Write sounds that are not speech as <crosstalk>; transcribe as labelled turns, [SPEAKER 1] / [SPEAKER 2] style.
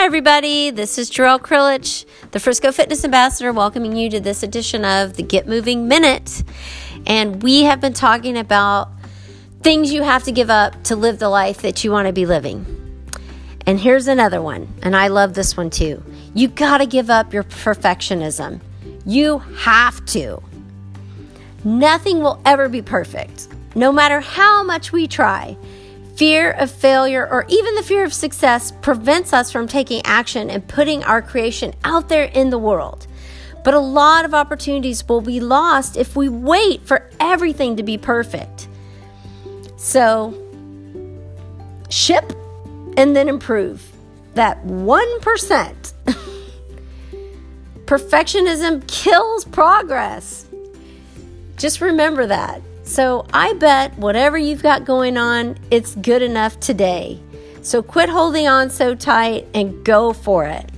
[SPEAKER 1] Hi, everybody. This is Jarrell Krilich, the Frisco Fitness Ambassador, welcoming you to this edition of the Get Moving Minute. And we have been talking about things you have to give up to live the life that you want to be living. And here's another one, and I love this one too. You got to give up your perfectionism. You have to. Nothing will ever be perfect, no matter how much we try. Fear of failure or even the fear of success prevents us from taking action and putting our creation out there in the world. But a lot of opportunities will be lost if we wait for everything to be perfect. So, ship and then improve. That 1%. <laughs> Perfectionism kills progress. Just remember that. So I bet whatever you've got going on, it's good enough today. So quit holding on so tight and go for it.